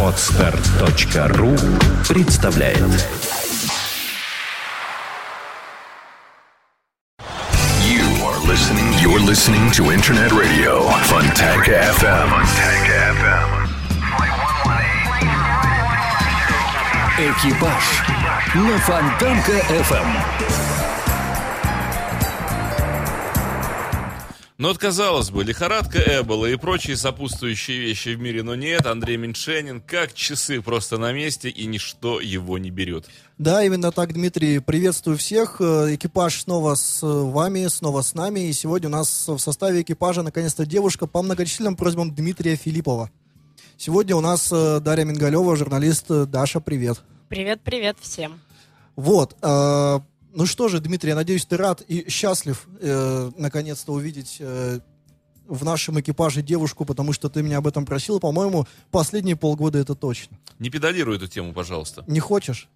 Отстар.ру представляет You are listening. You're listening to Internet Radio Fontanka FM. Fontanka FM. «Экипаж» на Фонтанка FM. Ну вот, казалось бы, лихорадка Эбола и прочие сопутствующие вещи в мире, но нет, Андрей Меньшенин как часы просто на месте, и ничто его не берет. Да, именно так, Дмитрий. Приветствую всех. Э, Экипаж снова с э, вами, снова с нами. И сегодня у нас в составе экипажа наконец-то девушка по многочисленным просьбам Дмитрия Филиппова. Сегодня у нас э, Дарья Мингалева, журналист. Даша, привет. Привет, привет всем. Вот. Ну что же, Дмитрий, я надеюсь, ты рад и счастлив э, наконец-то увидеть э, в нашем экипаже девушку, потому что ты меня об этом просил. По-моему, последние полгода это точно. Не педалируй эту тему, пожалуйста. Не хочешь?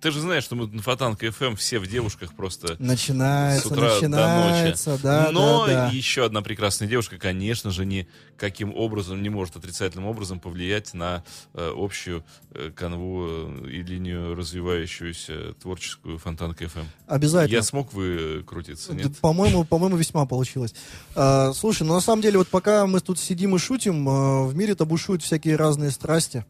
Ты же знаешь, что мы на Фонтанка FM все в девушках просто Начинается, с утра начинается, до ночи. да, Но да, да. еще одна прекрасная девушка, конечно же, никаким образом не может отрицательным образом повлиять на э, общую э, канву э, и линию развивающуюся творческую Фонтанка FM. Обязательно. Я смог выкрутиться, Да, нет? По-моему, по-моему, весьма получилось. А, слушай, ну на самом деле, вот пока мы тут сидим и шутим, а, в мире-то бушуют всякие разные страсти.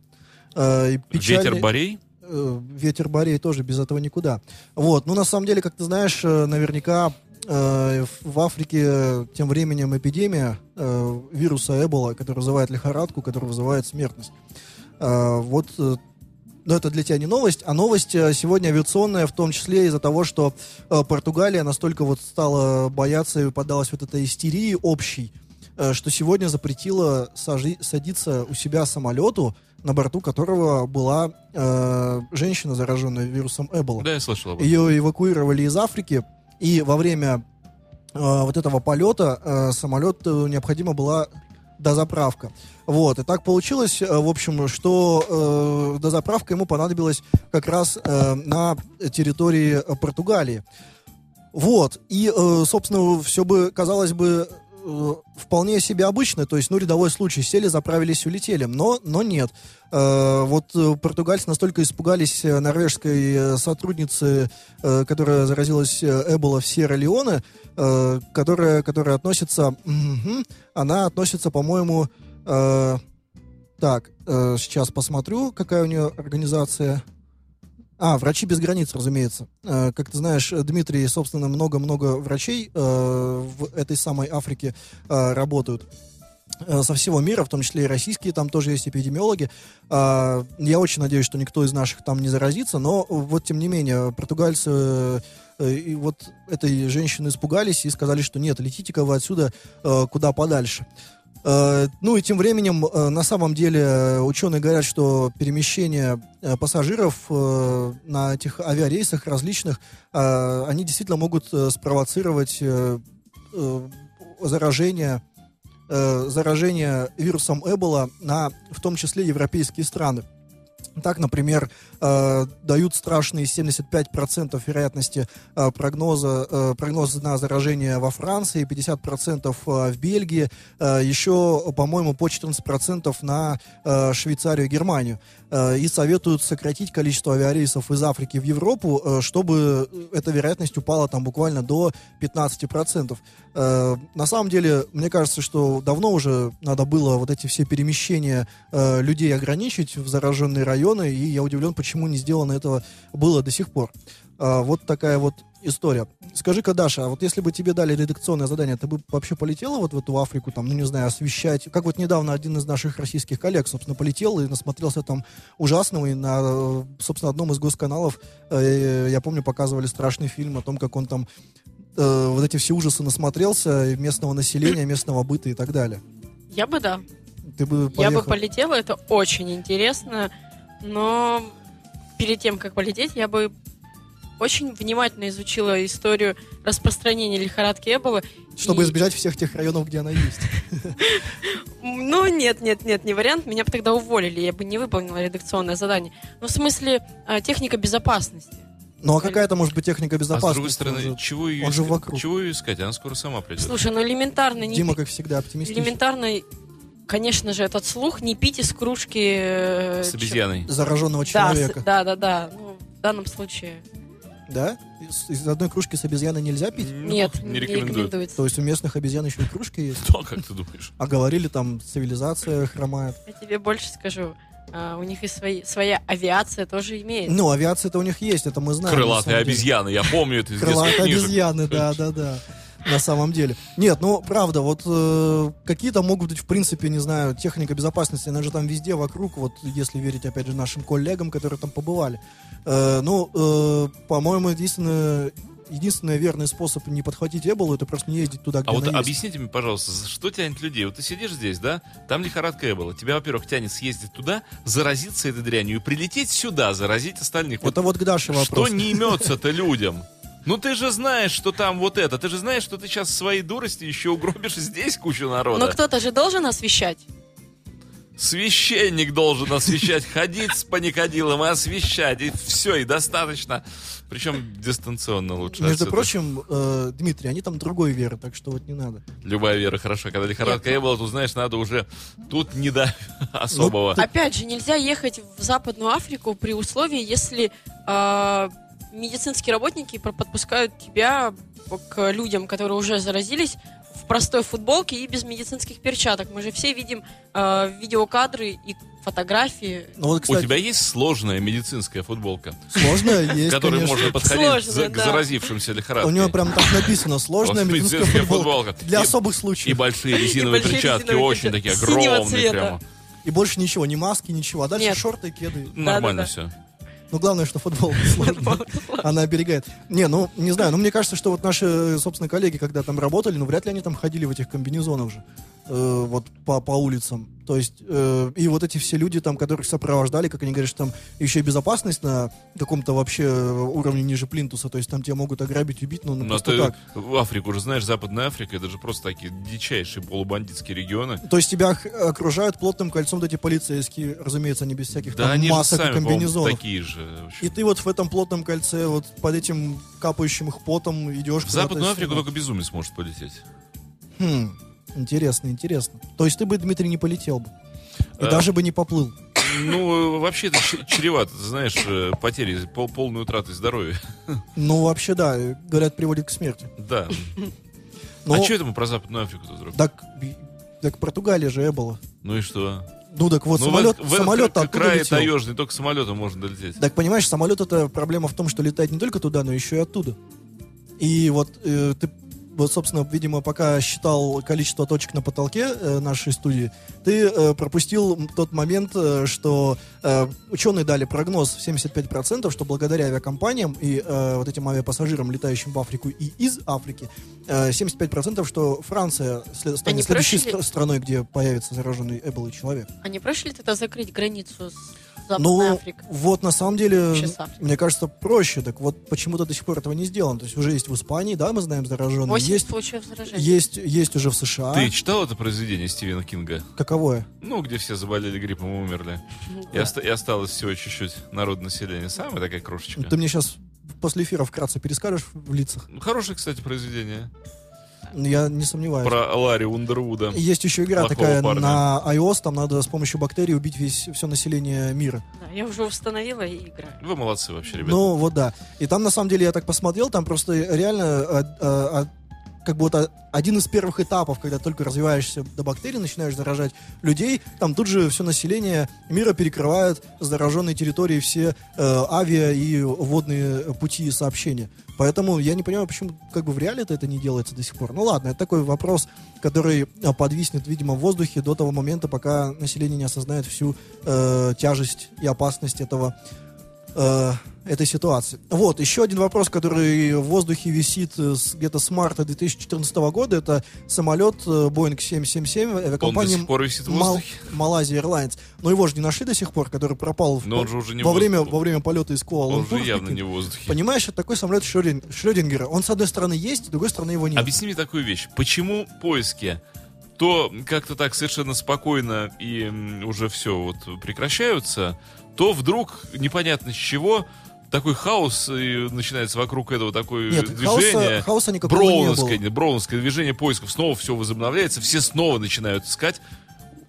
А, и печальные- Ветер Борей? Э, ветер Борей тоже без этого никуда. Вот, ну на самом деле, как ты знаешь, э, наверняка э, в- Африке тем временем эпидемия э, вируса Эбола, который вызывает лихорадку, который вызывает смертность. Э, вот, э, но это для тебя не новость, а новость э, сегодня авиационная, в том числе из-за того, что э, Португалия настолько вот стала бояться и поддалась вот этой истерии общей, э, что сегодня запретила сажи- садиться у себя самолету, на борту которого была э, женщина, зараженная вирусом Эбола. Да, я слышал об этом. Ее эвакуировали из Африки, и во время э, вот этого полета э, самолет э, необходима была дозаправка. Вот, и так получилось, э, в общем, что э, дозаправка ему понадобилась как раз э, на территории э, Португалии. Вот, и, э, собственно, все бы, казалось бы, вполне себе обычно, то есть, ну, рядовой случай, сели, заправились, улетели, но, но нет. Э, вот э, португальцы настолько испугались э, норвежской э, сотрудницы, э, которая заразилась э, Эбола в Сьерра-Леоне, э, которая, которая относится, мгм, она относится, по-моему, э, так, э, сейчас посмотрю, какая у нее организация. А, врачи без границ, разумеется. Э, Как ты знаешь, Дмитрий, собственно, много-много врачей э, в этой самой Африке э, работают со всего мира, в том числе и российские, там тоже есть эпидемиологи. Я очень надеюсь, что никто из наших там не заразится, но вот тем не менее, португальцы и вот этой женщины испугались и сказали, что нет, летите-ка вы отсюда куда подальше. Э, Ну и тем временем, э, на самом деле, э, ученые говорят, что перемещение пассажиров на этих авиарейсах различных, они действительно могут спровоцировать заражение, заражение вирусом Эбола на, в том числе, европейские страны. Так, например, э, дают страшные 75% вероятности э, прогноза, э, прогноза на заражение во Франции, 50% э, в Бельгии, э, еще, по-моему, по 14% на э, Швейцарию и Германию. Э, и советуют сократить количество авиарейсов из Африки в Европу, э, чтобы эта вероятность упала там буквально до 15%. Э, на самом деле, мне кажется, что давно уже надо было вот эти все перемещения э, людей ограничить в зараженные районы, и я удивлен, почему не сделано этого было до сих пор. А, вот такая вот история. Скажи-ка, Даша, а вот если бы тебе дали редакционное задание, ты бы вообще полетела вот в эту Африку, там, ну, не знаю, освещать? Как вот недавно один из наших российских коллег, собственно, полетел и насмотрелся там ужасного, и на, э, собственно, одном из госканалов, э, я помню, показывали страшный фильм о том, как он там э, вот эти все ужасы насмотрелся местного населения, местного быта и так далее. Я бы да. Ты бы Я бы поехал? полетела, это очень интересно, но перед тем, как полететь, я бы очень внимательно изучила историю распространения лихорадки Эбола. Чтобы И- избежать всех тех районов, где она есть. Ну, нет, нет, нет, не вариант. Меня бы тогда уволили, я бы не выполнила редакционное задание. Ну, в смысле, а, техника безопасности. Ну а какая это может быть техника А с безопасности? другой стороны, Он же- чего ее он же искать? вокруг. Чего ее искать? Она скоро сама придет. Слушай, ну элементарно, не, Дима, как всегда, оптимистичен. элементарно конечно же, этот слух не пить из кружки... э, С обезьяной. Зараженного Да, с- человека. да, да, да. Ну, в данном случае Да? Из, из одной кружки с обезьяной нельзя пить? Ну, нет, не не рекомендую. рекомендуется. То есть у местных обезьян еще и кружки есть? Что, как ты думаешь? А говорили, там цивилизация хромает. Я тебе больше скажу. А, у них и свои, своя авиация тоже имеет. Ну, авиация-то у них есть, это мы знаем. на Крылатые обезьяны, я помню это из Крылатые обезьяны, да, да, да. На самом деле. Нет, ну, правда, вот э, какие-то могут быть, в принципе, не знаю, техника безопасности, она же там везде вокруг, вот если верить, опять же, нашим коллегам, которые там побывали. Э, ну, э, по-моему, единственное, единственный верный способ не подхватить Эболу, это просто не ездить туда, где А вот есть. объясните мне, пожалуйста, за что тянет людей? Вот ты сидишь здесь, да? Там лихорадка Эбола. Тебя, во-первых, тянет съездить туда, заразиться этой дрянью и прилететь сюда, заразить остальных. Вот Это вот к Даше что вопрос. не имется-то людям? Ну ты же знаешь, что там вот это. Ты же знаешь, что ты сейчас своей дурости еще угробишь здесь кучу народа. Но кто-то же должен освещать. Священник должен освещать, ходить с паникодилом и освещать. И все, и достаточно. Причем дистанционно лучше. Между отсюда. прочим, э, Дмитрий, они там другой веры, так что вот не надо. Любая вера хороша. Когда лихорадка Нет, Эбола, тут, знаешь, надо уже... Тут не до особого. Опять же, нельзя ехать в Западную Африку при условии, если а, медицинские работники подпускают тебя к людям, которые уже заразились, в простой футболке и без медицинских перчаток. Мы же все видим а, видеокадры и фотографии. Ну вот, У кстати, тебя есть сложная медицинская футболка, сложно, есть, которой конечно. можно подходить Сложная, за- к да. заразившимся У лихорадкой? него прям так написано, сложная медицинская медицинская футболка. футболка. Для И- особых И случаев. большие резиновые большие перчатки, резиновые очень такие огромные цвета. прямо. И больше ничего, ни маски, ничего. А дальше Нет. шорты и кеды. Нормально Да-да-да. все. Ну, главное, что футболка сложная. Она оберегает. Не, ну, не знаю, но мне кажется, что вот наши, собственно, коллеги, когда там работали, ну, вряд ли они там ходили в этих комбинезонах же. Э, вот по, по улицам. То есть, э, и вот эти все люди, там, которых сопровождали, как они говорят, что там еще и безопасность на каком-то вообще уровне ниже плинтуса. То есть там тебя могут ограбить, убить, ну, ну Но просто ты так. в Африку уже знаешь, Западная Африка, это же просто такие дичайшие полубандитские регионы. То есть тебя окружают плотным кольцом вот эти полицейские, разумеется, они без всяких Да там они масок сами, и комбинезонов. такие же. И ты вот в этом плотном кольце, вот под этим капающим их потом идешь. В Западную. Африку только безумец может полететь. Хм, интересно, интересно. То есть ты бы, Дмитрий, не полетел бы. И А. даже бы не поплыл. Ну, вообще это чревато, ты знаешь, э, потери, пол- полной утратой здоровья. Ну, вообще, да, э, говорят, приводит к смерти. Да. Но, А что это мы про Западную Африку тут вдруг? так, так Португалия же было. Ну и что? Ну, так вот, ну, самолет, в, этот- в самолет этот край летел. таежный, только самолетом можно долететь. Так понимаешь, самолет это проблема в том, что летает не только туда, но еще и оттуда. И вот э, ты, вот, собственно, видимо, пока считал количество точек на потолке э, нашей студии, ты э, пропустил тот момент, э, что э, ученые дали прогноз в 75%, что благодаря авиакомпаниям и э, вот этим авиапассажирам, летающим в Африку и из Африки, э, 75% что Франция след- станет Они следующей прошли- стра- страной, где появится зараженный эболой человек. А не проще ли тогда закрыть границу с Западной Ну, Африкой? вот на самом деле, мне кажется, проще. Так вот, почему-то до сих пор этого не сделано. То есть уже есть в Испании, да, мы знаем зараженные. 8 Есть, случаев заражения. есть, есть уже в США. Ты читал это произведение Стивена Кинга? Каковое? Ну, где все заболели гриппом и умерли. И, оста- и осталось всего чуть-чуть народ населения. Самая такая крошечка. Ты мне сейчас после эфира вкратце перескажешь в лицах? Ну, Хорошее, кстати, произведение. Ну, Я не сомневаюсь. Про Ларри Ундервуда. Есть еще игра Плохого такая парня. на iOS, там надо с помощью бактерий убить весь, все население мира. Да, я уже установила и играю. Вы молодцы вообще, ребята. Ну, вот да. И там, на самом деле, я так посмотрел, там просто реально а, а, как а, один из первых этапов, когда только развиваешься до бактерий, начинаешь заражать людей, там тут же все население мира перекрывает зараженные территории, все э, авиа и водные пути сообщения. Поэтому я не понимаю, почему как бы в реале это не делается до сих пор. Ну ладно, это такой вопрос, который а, подвиснет, видимо, в воздухе до того момента, пока население не осознает всю э, тяжесть и опасность этого э, этой ситуации. Вот, еще один вопрос, который в воздухе висит э, с- где-то с марта 2014 года, это самолет э, Boeing 777 Он до авиакомпании сих пор висит в Мал- воздухе. Malaysia Airlines. Но его же не нашли до сих пор, который пропал в- Но он же уже не во, время, во время полета из Он Куала-Лумпура. же явно не в воздухе. Понимаешь, это такой самолет Шрёдин- Шрёдингера. Он, с одной стороны, есть, с другой стороны, его нет. Объясни мне такую вещь. Почему поиски то как-то так совершенно спокойно и уже все вот прекращаются, то вдруг непонятно с чего такой хаос и начинается вокруг этого такое Нет, движение. хаоса, хаоса никакого не было. Броуновское, броуновское движение поисков снова все возобновляется, все снова начинают искать.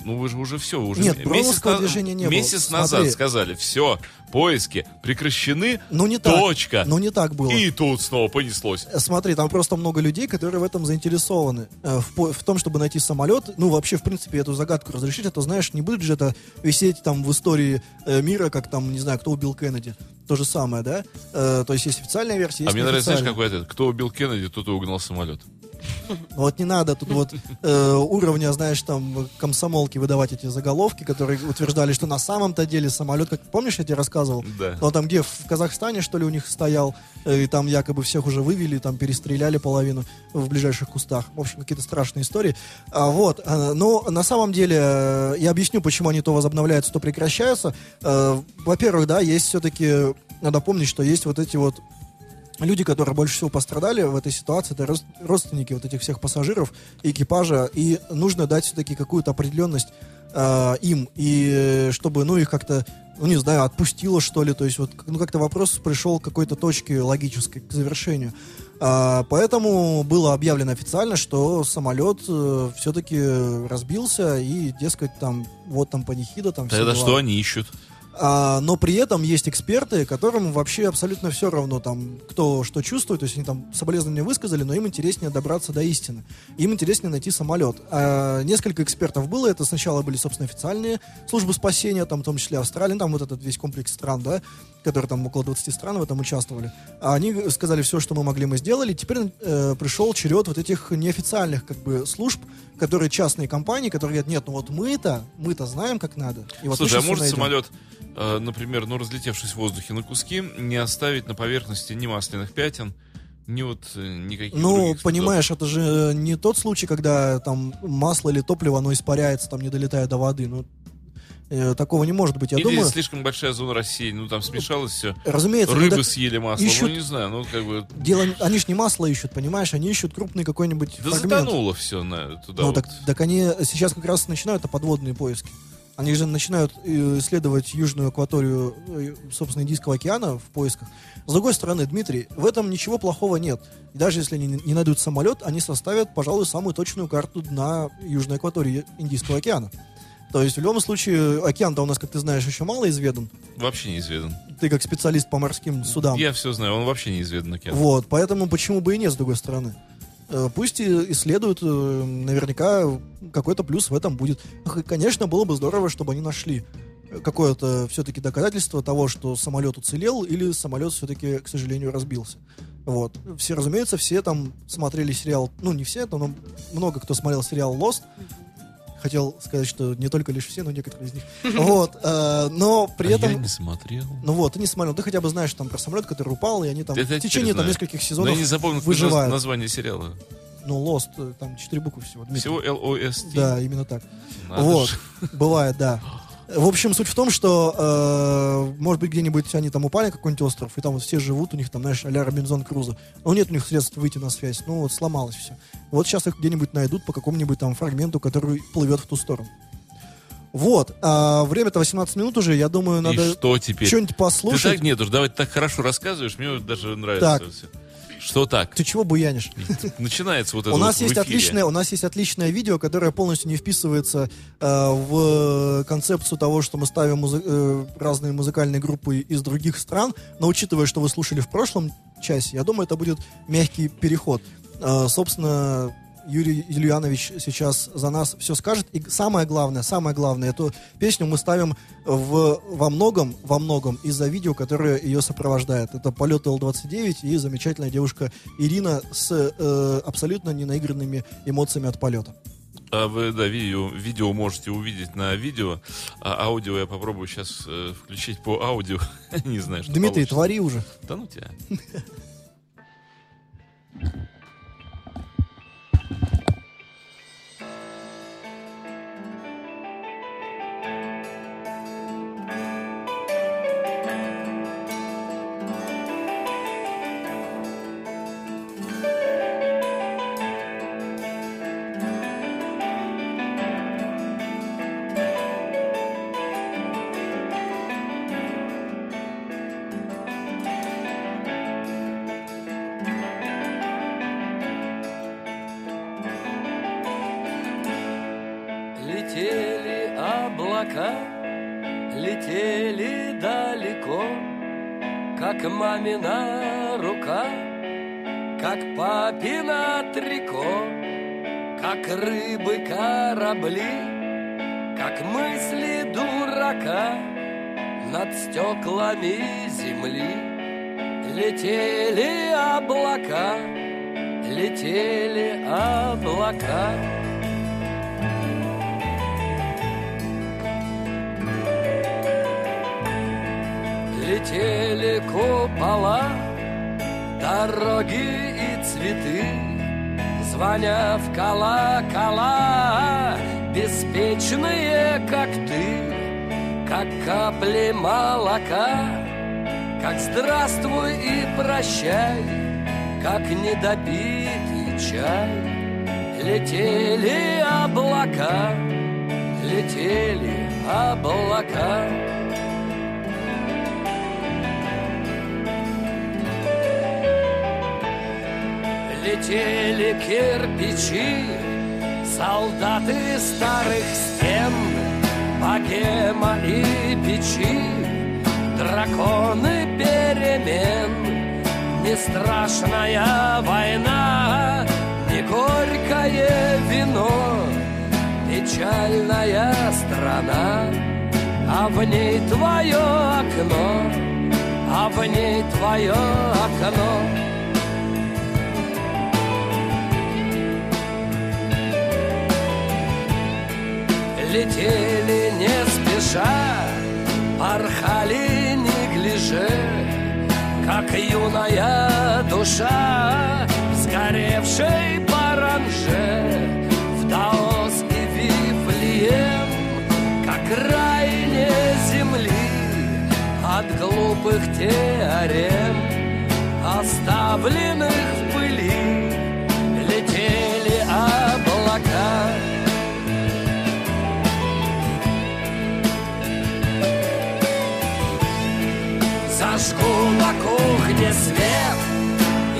Ну вы же уже все, уже Нет, месяц, на- движения не было. месяц Смотри. назад сказали, все, поиски прекращены, Ну не так. точка. Ну не так было. И тут снова понеслось. Смотри, там просто много людей, которые в этом заинтересованы. Э, В, в том, чтобы найти самолет, ну, вообще, в принципе, эту загадку разрешить, это, знаешь, не будет же это висеть там в истории э, мира, как там, не знаю, кто убил Кеннеди. То же самое, да? Э, то есть есть официальная версия, А есть мне нравится, знаешь, какой ответ? Кто убил Кеннеди, тот и угнал самолет. Вот не надо тут вот э, уровня, знаешь, там комсомолки выдавать эти заголовки, которые утверждали, что на самом-то деле самолет, как помнишь, я тебе рассказывал? Да. Ну, там где, в Казахстане, что ли, у них стоял, э, и там якобы всех уже вывели, там перестреляли половину в ближайших кустах. В общем, какие-то страшные истории. А, вот, э, но на самом деле, э, я объясню, почему они то возобновляются, то прекращаются. Э, во-первых, да, есть все-таки, надо помнить, что есть вот эти вот люди, которые больше всего пострадали в этой ситуации, это родственники вот этих всех пассажиров и экипажа, и нужно дать все-таки какую-то определенность э, им, и э, чтобы, ну, их как-то, ну, не знаю, отпустило, что ли, то есть вот, ну, как-то вопрос пришел к какой-то точке логической, к завершению. А, поэтому было объявлено официально, что самолет э, все-таки разбился, и, дескать, там, вот там панихида, там все Тогда что они ищут? А, но при этом есть эксперты, которым вообще абсолютно все равно, там, кто что чувствует, то есть они там соболезнования высказали, но им интереснее добраться до истины. Им интереснее найти самолет. А, несколько экспертов было, это сначала были, собственно, официальные службы спасения, там, в том числе Австралия, там вот этот весь комплекс стран, да, которые там около 20 стран в этом участвовали. А они сказали, все, что мы могли, мы сделали. Теперь э, пришел черед вот этих неофициальных, как бы, служб, которые частные компании, которые говорят, нет, ну вот мы-то, мы-то знаем, как надо. И вот Слушай, а может найдем». самолет, э, например, ну, разлетевшись в воздухе на куски, не оставить на поверхности ни масляных пятен, ни вот э, никаких Ну, следов? понимаешь, это же не тот случай, когда там масло или топливо, оно испаряется, там не долетая до воды. Ну, э, такого не может быть. Я Или думаю, слишком большая зона рассеяния, ну, там смешалось все. разумеется, Рыбы съели масло, ищут- ну, не знаю, ну, как бы... дело, они ж не масло ищут, понимаешь, они ищут крупный какой-нибудь Да фрагмент. затонуло все на, туда ну, вот. так, так они сейчас как раз начинают подводные поиски. Они же начинают э, исследовать южную акваторию, э, собственно, Индийского океана в поисках. С другой стороны, Дмитрий, в этом ничего плохого нет. И даже если они не найдут самолет, они составят, пожалуй, самую точную карту дна южной акватории Индийского океана. То есть, в любом случае, океан-то у нас, как ты знаешь, еще мало изведан. Вообще неизведан. Ты как специалист по морским судам. Я все знаю, он вообще неизведан океан. Вот, поэтому почему бы и нет, с другой стороны. Э, Пусть исследуют, э, наверняка какой-то плюс в этом будет. Конечно, было бы здорово, чтобы они нашли какое-то все-таки доказательство того, что самолет уцелел или самолет все-таки, к сожалению, разбился. Вот. Все, разумеется, все там смотрели сериал, ну, не все, но много кто смотрел сериал Lost. Хотел сказать, что не только лишь все, но некоторые из них. Вот. э, Но при А этом... я не смотрел. Ну вот, ты не смотрел, ты хотя бы знаешь там про самолет, который упал, и они там Это в течение там нескольких Но сезонов я не запомнил выживают. наз- название сериала. Ну, Lost, э, там четыре буквы всего. Дмитрий. Всего L-O-S-T. Да, именно так. Надо вот, же. бывает, да. В общем, суть в том, что, э, может быть, где-нибудь они там упали какой-нибудь остров, и там вот все живут, у них там, знаешь, а-ля Робинзон Крузо. Но нет у них средств выйти на связь, ну вот сломалось все. Вот сейчас их где-нибудь найдут по какому-нибудь там фрагменту, который плывет в ту сторону. Вот, а время-то 18 минут уже, я думаю, И надо что теперь? что-нибудь Ты послушать. так нет уж, давай ты так хорошо рассказываешь, мне даже нравится Так. всё. Что так? Ты чего буянишь? Начинается вот это У нас есть отличное, у нас есть отличное видео, которое полностью не вписывается э, в концепцию того, что мы ставим э, разные музыкальные группы из других стран. Но учитывая, что вы слушали в прошлом часе, я думаю, это будет мягкий переход. Э, собственно, Юрий Ильянович сейчас за нас все скажет. И самое главное, самое главное, эту песню мы ставим в, во многом, во многом из-за видео, которое ее сопровождает. Это полет Л-29 и замечательная девушка Ирина с э, абсолютно ненаигранными эмоциями от полета. А вы, да, видео, видео можете увидеть на видео, а аудио я попробую сейчас включить по аудио. Не знаю, что Дмитрий, получится. твори уже. Да ну тебя. Летели купола, дороги и цветы, Звоня в колокола, беспечные, как ты, Как капли молока, как здравствуй и прощай, Как недопитый чай. Летели облака, летели облака. Летели кирпичи, солдаты старых стен, Богема и печи, драконы перемен. Не страшная война, не горькое вино, Печальная страна, а в ней твое окно, а в ней твое окно. Летели не спеша, порхали неглиже, как юная душа, сгоревшей паранже, в Даос и Вифлеем, как райне земли, от глупых теорем, оставленных в кухне свет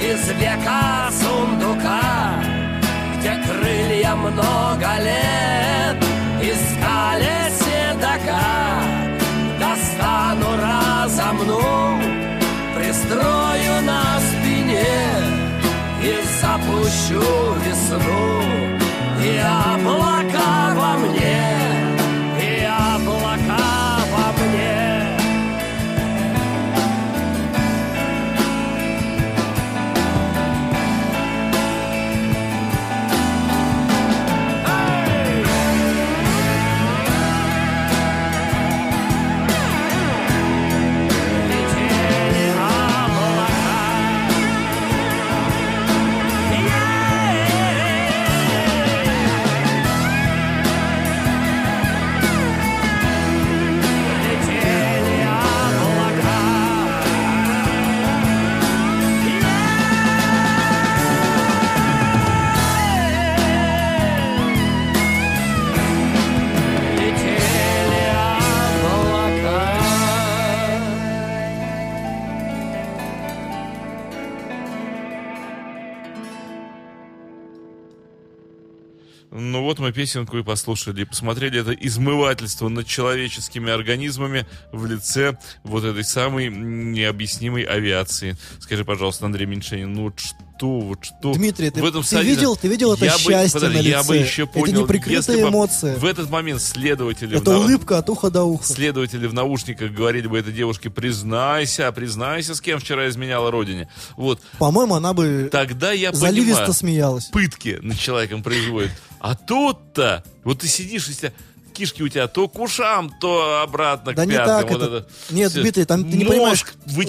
из века сундука, Где крылья много лет искали седока. Достану, разомну, пристрою на спине И запущу весну, и облака во мне, вот мы песенку и послушали, и посмотрели это измывательство над человеческими организмами в лице вот этой самой необъяснимой авиации. Скажи, пожалуйста, Андрей Меньшенин, ну вот что, вот что Дмитрий, ты- в этом ты саде- видел- ты видел это Я бы- счастье подожди, на Я бы лице? еще Это понял, неприкрытые если бы эмоции. В этот момент следователи... в Это нау- улыбка от уха до уха. Следователи в наушниках говорили бы этой девушке, признайся, признайся, с кем вчера изменяла родине. Вот, По-моему, она бы тогда я заливисто понимаю, смеялась. пытки над человеком производит. А тут-то, вот ты сидишь, и тебя, кишки у тебя то к ушам, то обратно Да к не пяткам. так вот это. это. Нет, Всё. Дмитрий, там ты не понимаешь,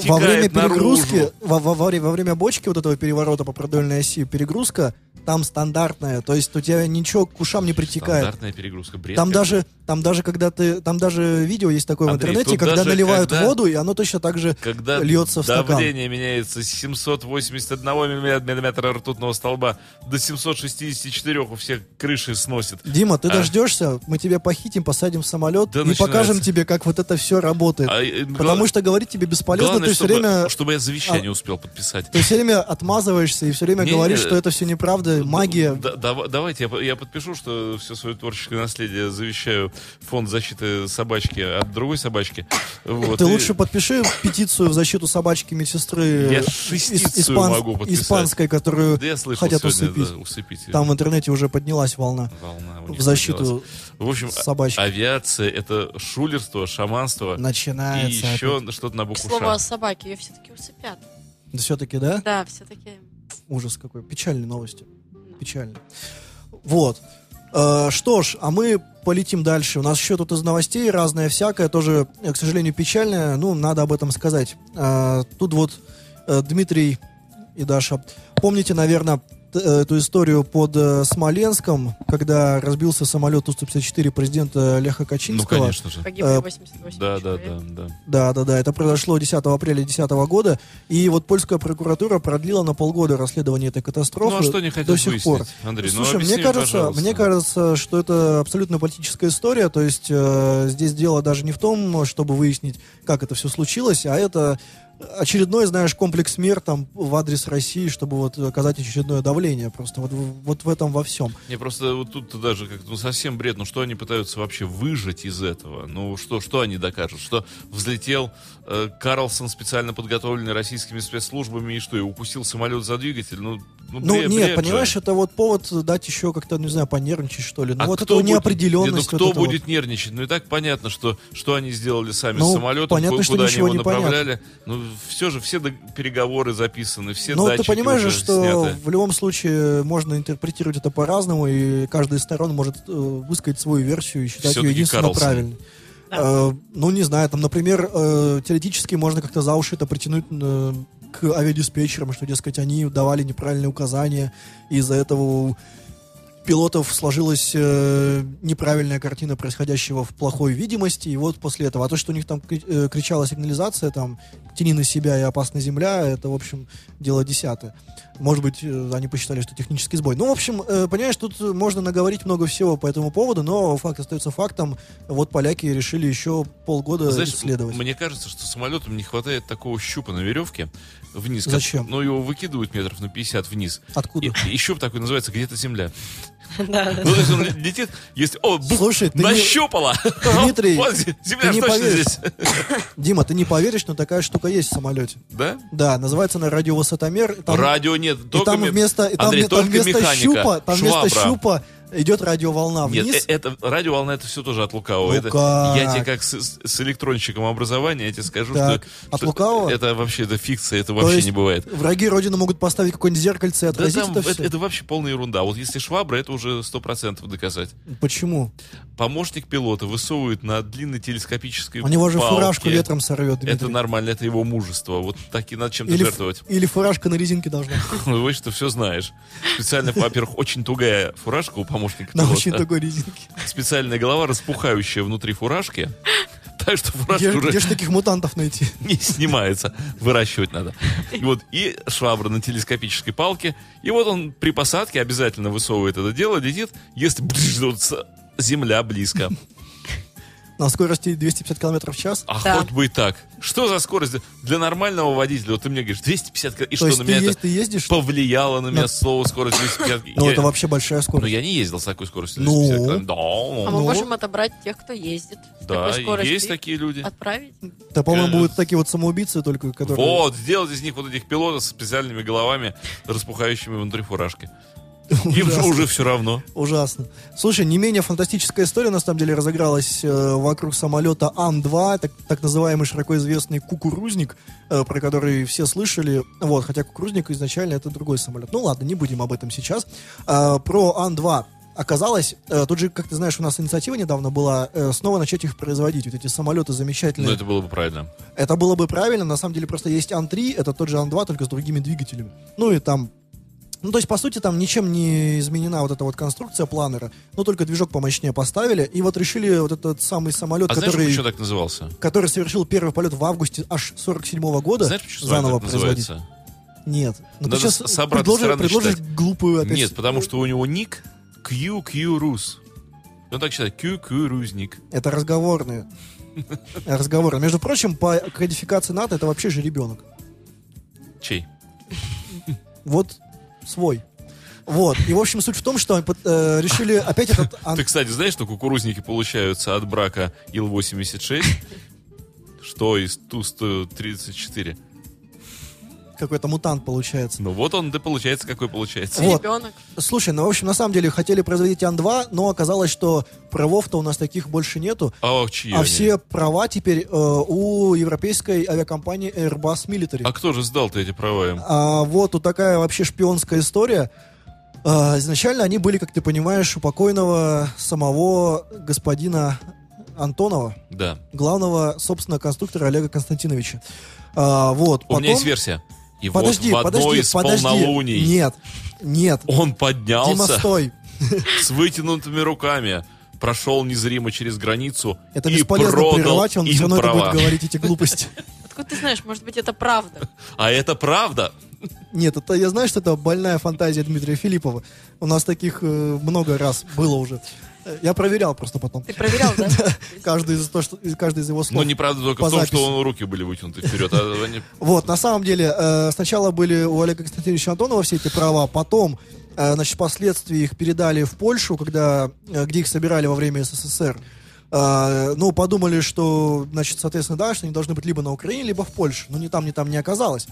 во время перегрузки, во, во- во во время бочки вот этого переворота по продольной оси, перегрузка там стандартная, то есть у тебя ничего к ушам не притекает. Стандартная перегрузка, бред. Там даже, там даже когда ты, там даже видео есть такое Андрей, в интернете, когда наливают когда- воду, и оно точно так же когда льется в стакан. давление меняется с 781 миллиметра ртутного столба до 764 у всех крыши сносит. Дима, ты А. дождешься, мы тебя похитим, посадим в самолет Да и начинается. покажем тебе, как вот это все работает. А, э, Потому что говорить тебе бесполезно, Главное, ты все чтобы, время, чтобы я завещание А. успел подписать. ты все время отмазываешься и все время Не, говоришь, не, что это все неправда, магия. Да- дава- давайте я, я подпишу, что все свое творческое наследие завещаю фонд защиты собачки от другой собачки. Вот, Ты и- лучше подпиши петицию в защиту собачки медсестры Я ис- шестицию могу подписать. испанской, которую Да я слышал хотят сегодня, усыпить. да, усыпить. Там в интернете уже поднялась волна волна в защиту поднялась. В общем, собачки. авиация это шулерство, шаманство и Начинается. еще что-то на К букву слову о Ш. собаке, ее все-таки усыпят. Все-таки, да? Да, все-таки. Ужас какой. Печальные новости. Печально. Вот. Э, что ж, а мы полетим дальше. У нас еще тут из новостей разное всякое, тоже, э, к сожалению, печальное. Ну, надо об этом сказать. Э, тут вот Дмитрий и Даша. Помните, наверное, эту историю под э, Смоленском, когда разбился самолет Ту-154 президента Леха Ну, Качинского? конечно же. Погибли Э, 88 Да, да, человек. да, да. Да, да, да. Это произошло 10 апреля 2010 года. И вот польская прокуратура продлила на полгода расследование этой катастрофы. Ну, а что они хотят до сих выяснить, пор. Андрей? Ну, Слушай, объясни мне мне, кажется, пожалуйста. мне кажется, что это абсолютно политическая история. То есть э, здесь дело даже не в том, чтобы выяснить, как это все случилось, а это очередной, знаешь, комплекс мер там в адрес России, чтобы вот оказать очередное давление. Просто вот, вот в этом во всем. Не, просто вот тут даже как ну, совсем бред. Ну, что они пытаются вообще выжать из этого? Ну, что, что они докажут? Что взлетел э, Карлсон, специально подготовленный российскими спецслужбами, и что, и упустил самолет за двигатель? Ну, ну, Ну, бред- нет, бред же. понимаешь, это вот повод дать еще как-то, не знаю, понервничать, что ли. Ну, А вот кто эту будет- неопределенность. Не, ну, кто вот это вот. будет нервничать? Ну и так понятно, что, что они сделали сами Ну, с самолетом, понятно, куда они его не понятно. направляли. Ну, все же, все переговоры записаны, все Ну, ты понимаешь же, что сняты. в любом случае можно интерпретировать это по-разному, и каждая из сторон может э, высказать свою версию и считать ее единственно Карлсон. правильной. Э, ну, не знаю, там, например, э, теоретически можно как-то за уши это притянуть э, к авиадиспетчерам, что, дескать, они давали неправильные указания, и из-за этого у пилотов сложилась э, неправильная картина происходящего в плохой видимости, и вот после этого. А то, что у них там э, кричала сигнализация, там, тяни на себя и опасна земля, это, в общем, дело десятое. Может быть, э, они посчитали, что технический сбой. Ну, в общем, э, понимаешь, тут можно наговорить много всего по этому поводу, но факт остается фактом. Вот поляки решили еще полгода Знаешь, исследовать. мне кажется, что самолетам не хватает такого щупа на веревке вниз. как- Зачем? Ну, его выкидывают метров на 50 вниз. Откуда? И, и щуп такой называется «Где-то земля». Да. Ну, то есть он летит, есть... О, бух, Слушай, ты не- нащупала! Дмитрий, Вот земля ты не поверишь. здесь. Дима, ты не поверишь, но такая штука есть в самолете. Да? Да, называется она радиовысотомер. Там- Радио нет, И только там ме- вместо, и там, Андрей, там только вместо механика, щупа, там вместо швабра. щупа идет радиоволна Нет, вниз. э- это радиоволна это все тоже от лукавого. Ну Это- как? я тебе как с, с- электронщиком образования я тебе скажу, Так, что, от что лукавого? это вообще это фикция, это То вообще не бывает. Враги Родины могут поставить какое-нибудь зеркальце и Да отразить там это это, все. это вообще полная ерунда. Вот если швабра, это уже сто процентов доказать. Почему? Помощник пилота высовывает на длинной телескопической У него же палке. фуражку ветром сорвет, Это Дмитрий. нормально, это его мужество. Вот так и надо чем-то или, жертвовать. или фуражка на резинке должна быть. Ну, вы что все знаешь. Специально, во-первых, очень тугая фуражка у помощника На пилота. очень такой резинке. Специальная голова, распухающая внутри фуражки. Так что фуражка Где, уже где ж таких мутантов найти? не снимается. Выращивать надо. И вот и швабра на телескопической палке. И вот он при посадке обязательно высовывает это дело, летит, если земля близко. На скорости 250 км в час? А Да. хоть бы и так. Что за скорость для нормального водителя? Вот ты мне говоришь, 250 км. И То что, есть на ты, меня есть- это ты ездишь? повлияло на меня На- слово скорость 250 Ну, Я- это вообще большая Ну, скорость. я не ездил с такой скоростью. Ну? 250 км. А Да, мы Ну. можем отобрать тех, кто ездит с да, такой скоростью. есть такие люди. Отправить? Да, по-моему, будут такие вот самоубийцы только, которые... Вот, сделать из них вот этих пилотов с специальными головами, распухающими внутри фуражки. Им же Ужасно. уже все равно. Ужасно. Слушай, не менее фантастическая история на самом деле разыгралась э, вокруг самолета Ан-2, так, так называемый широко известный кукурузник, э, про который все слышали. Вот, хотя кукурузник изначально это другой самолет. Ну ладно, не будем об этом сейчас. А, про Ан-2. Оказалось, э, тут же, как ты знаешь, у нас инициатива недавно была э, снова начать их производить. Вот эти самолеты замечательные. Ну, это было бы правильно. Это было бы правильно, на самом деле просто есть Ан-3, это тот же Ан-2, только с другими двигателями. Ну и там... Ну, то есть, по сути, там ничем не изменена вот эта вот конструкция планера, но только движок помощнее поставили, и вот решили вот этот самый самолет, А знаешь, который, почему так назывался? который совершил первый полет в августе аж 47 года, Знаешь, почему заново так производить. называется? Нет. Ну, Надо ты сейчас с- обратной предложишь, предложишь читать. глупую опять... Нет, потому что у него ник QQ Рус. Он так считает, QQ Рузник. Это разговорные. Разговоры. Между прочим, по кодификации НАТО это вообще же ребенок. Чей? Вот свой. Вот. И, в общем, суть в том, что э, решили опять этот... Ты, кстати, знаешь, что кукурузники получаются от брака Ил-86, что из Ту-134. Какой-то мутант получается. Ну вот он, да получается, какой получается. Вот. Ребенок. Слушай, ну, в общем, на самом деле хотели производить Ан-2, но оказалось, что правов-то у нас таких больше нету. А чьи А они? все права теперь э, у европейской авиакомпании Airbus Military. А кто же сдал-то эти права им? А вот тут такая вообще шпионская история. А, изначально они были, как ты понимаешь, у покойного самого господина Антонова, Да. главного, собственно, конструктора Олега Константиновича. А, вот, У меня есть потом- версия. И Подожди, вот в одной подожди, из подожди. полнолуний Нет, нет. он Дима, поднялся стой. с вытянутыми руками, прошел незримо через границу Это и бесполезно продал прерывать, он им все равно это права. будет говорить эти глупости. Откуда ты знаешь, может быть, это правда? А это правда? Нет, это я знаю, что это больная фантазия Дмитрия Филиппова. У нас таких э, много раз было уже. Я проверял просто потом. Ты проверял, да? Каждый из, то, что, каждый из его слов. Но неправда только по в том, записи. что он руки были вытянуты вперед. а они- Вот, на самом деле, э, сначала были у Олега Константиновича Антонова все эти права, потом, э, значит, впоследствии их передали в Польшу, когда, э, где их собирали во время СССР. Э, ну, подумали, что, значит, соответственно, да, что они должны быть либо на Украине, либо в Польше. Но ни там, ни там не оказалось.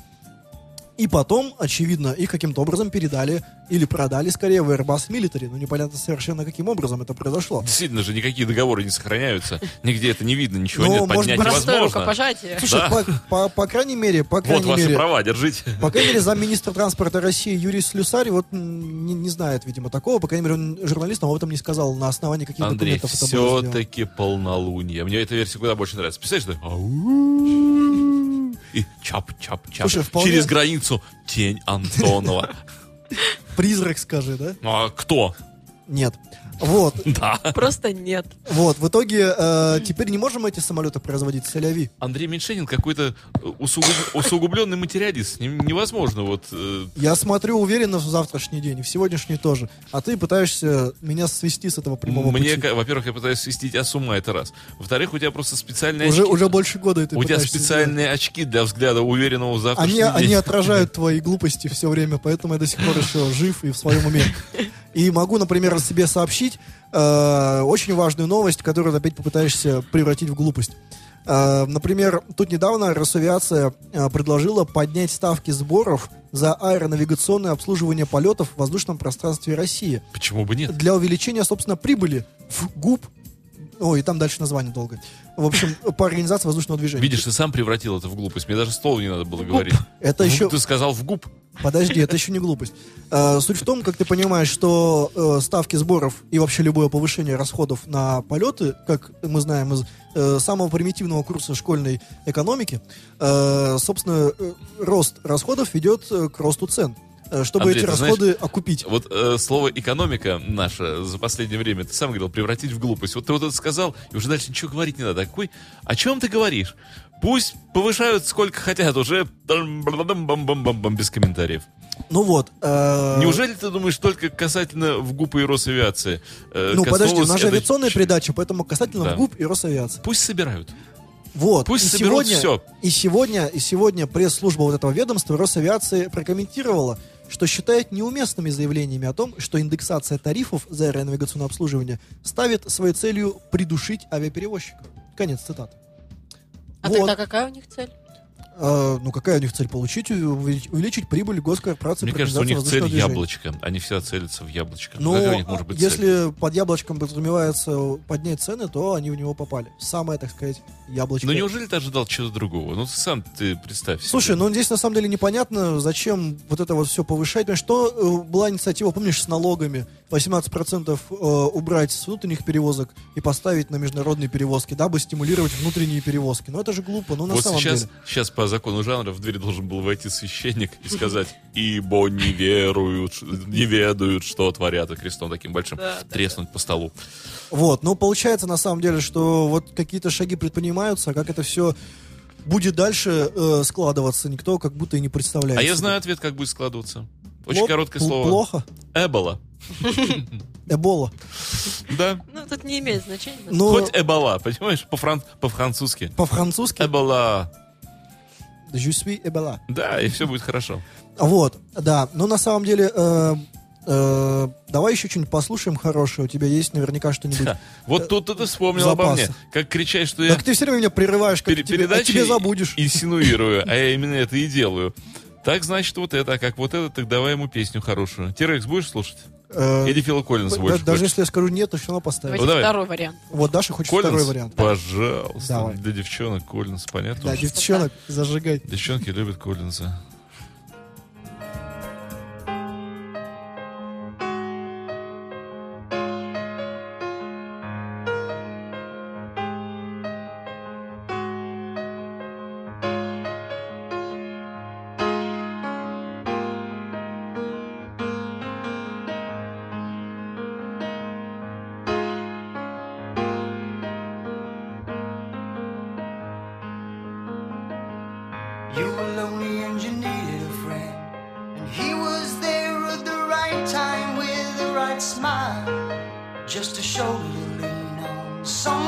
И потом, очевидно, их каким-то образом передали или продали скорее в Airbus Military. Ну, непонятно совершенно, каким образом это произошло. Действительно же никакие договоры не сохраняются. Нигде это не видно, ничего Ну, нет, может поднять быть, Простое невозможно. рукопожатие. Слушай, Да. по, по- по крайней мере, по Вот крайней ваши мере, права, держите. По крайней мере, замминистра транспорта России Юрий Слюсарь вот не, не знает, видимо, такого. По крайней мере, он журналистам об этом не сказал, на основании каких Андрей, документов это сделано. все-таки полнолуние. Мне эта версия куда больше нравится. Представляешь, что и чап-чап-чап. Вполне- Через границу тень Антонова. Призрак, скажи, да? А кто? Нет. Вот, Да. Просто нет. вот. В итоге э, теперь не можем эти самолеты производить с Тель-Авив. Андрей Меньшенин какой-то усугуб- усугубленный материалист. С ним невозможно вот... э, Я смотрю уверенно в завтрашний день, и в сегодняшний тоже. А ты пытаешься меня свести с этого прямого Мне, пути. во-первых, я пытаюсь свести тебя с ума, это раз. Во-вторых, у тебя просто специальные Уже, очки. уже больше года это у тебя специальные очки для взгляда уверенного в сделать. завтрашний Они, день. они отражают твои глупости все время, поэтому я до сих пор еще жив и в своем уме. И могу, например, себе сообщить э, очень важную новость, которую ты опять попытаешься превратить в глупость. Э, например, тут недавно Росавиация э, предложила поднять ставки сборов за аэронавигационное обслуживание полетов в воздушном пространстве России Почему бы нет? для увеличения, собственно, прибыли в ГУП. Ой, и там дальше название долго. В общем, по организации воздушного движения. Видишь, ты сам превратил это в глупость. Мне даже слово не надо было говорить. Это В- еще... Ты сказал в губ. Подожди, это еще не глупость. Э, суть в том, как ты понимаешь, что э, ставки сборов и вообще любое повышение расходов на полеты, как мы знаем из э, самого примитивного курса школьной экономики, собственно, рост расходов ведет к росту цен. Э, чтобы Андрей, эти расходы окупить. Вот э, слово экономика наша за последнее время, ты сам говорил, превратить в глупость. Вот ты вот это сказал, и уже дальше ничего говорить не надо. А Какой? О чем ты говоришь? Пусть повышают сколько хотят, уже без комментариев. Ну вот. э, Неужели ты думаешь только касательно в ГУП и Росавиации? э, Ну, подожди, у нас же это авиационная передача, поэтому касательно Да. в ГУП и Росавиации. Пусть собирают. Вот. Пусть и соберут сегодня, всё. И сегодня, и сегодня пресс-служба вот этого ведомства Росавиации прокомментировала, что считает неуместными заявлениями о том, что индексация тарифов за аэронавигационное обслуживание ставит своей целью придушить авиаперевозчиков. Конец цитаты. А Вот. тогда какая у них цель? А, ну, какая у них цель? Получить, увеличить, прибыль госкорпорации Мне по кажется, у них цель движения. яблочко. Они всегда целятся в яблочко. Но Какая у них может быть цель? если под яблочком подразумевается поднять цены, то они в него попали. Самое, так сказать, яблочко. Ну неужели ты ожидал чего-то другого? Ну сам ты представь себе. Слушай, ну здесь на самом деле непонятно, зачем вот это вот все повышать. Потому что э, была инициатива, помнишь, с налогами 18% э, убрать с внутренних перевозок и поставить на международные перевозки, дабы стимулировать внутренние перевозки. Но это же глупо, ну на вот самом сейчас, деле. сейчас по закону жанра в дверь должен был войти священник и сказать, ибо не веруют, не ведают, что творят, и крестом таким большим Да, да, треснуть по столу. Вот, но получается на самом деле, что вот какие-то шаги предпринимаются, а как это все будет дальше э, складываться, никто как будто и не представляет. А я знаю ответ, как будет складываться. Очень Пло- короткое слово. Плохо. Эбола. Эбола. Да. Ну, тут не имеет значения. Ну, Хоть эбола, понимаешь, по-фран- по-французски. по-французски Эбола. Жюсви Эбела. Да, и все будет хорошо. Вот, да. Но на самом деле, э, э, давай еще что-нибудь послушаем хорошее. У тебя есть наверняка что-нибудь. Ха. Вот э, тут ты вспомнил обо мне. Как кричать, что я... Так ты все время меня прерываешь, как Пер- тебе, а тебе забудешь. инсинуирую, а я именно это и делаю. Так, значит, вот это, а как вот это, так давай ему песню хорошую. Терекс будешь слушать? Э, Или Фила Коллинс больше Даже хочет. если я скажу нет, то все равно поставим. Ну, давай. второй вариант. Вот Даша хочет Коллинз? второй вариант. Пожалуйста. Давай. Для девчонок Коллинс, понятно? Да, уже? девчонок, зажигай. Девчонки любят Коллинса. Some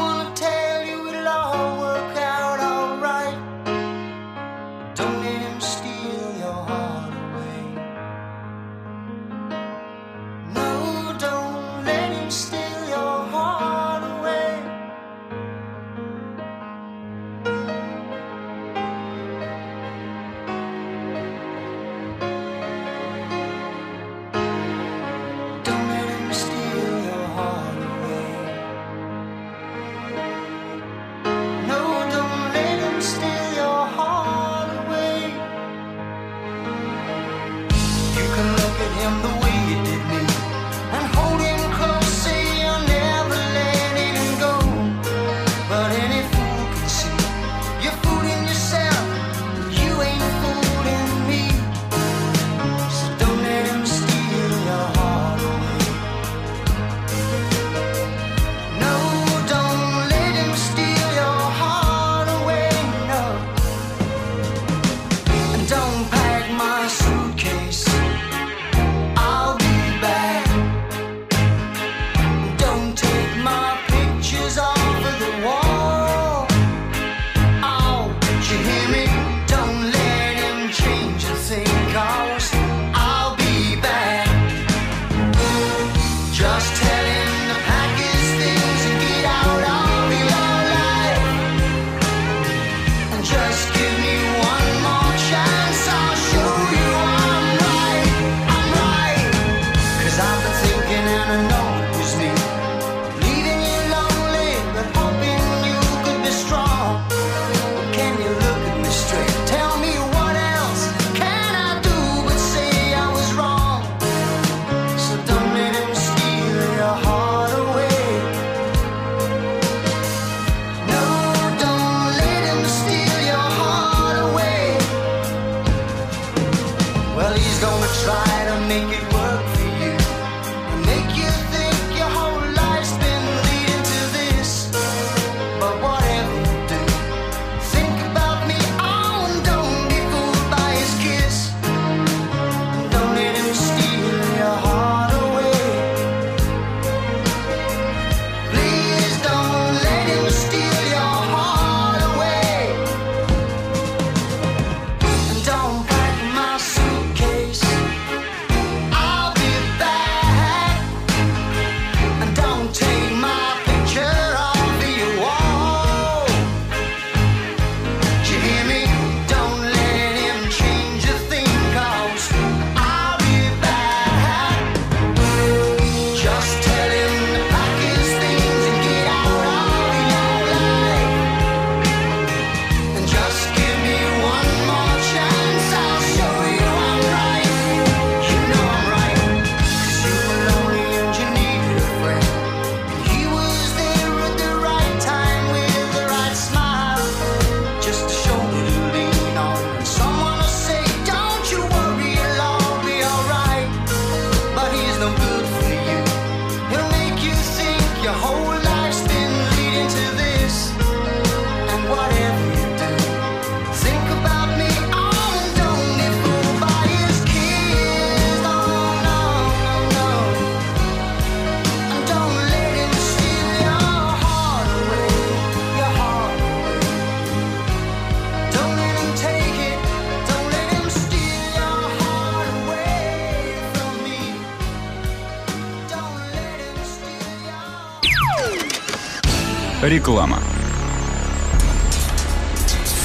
Реклама.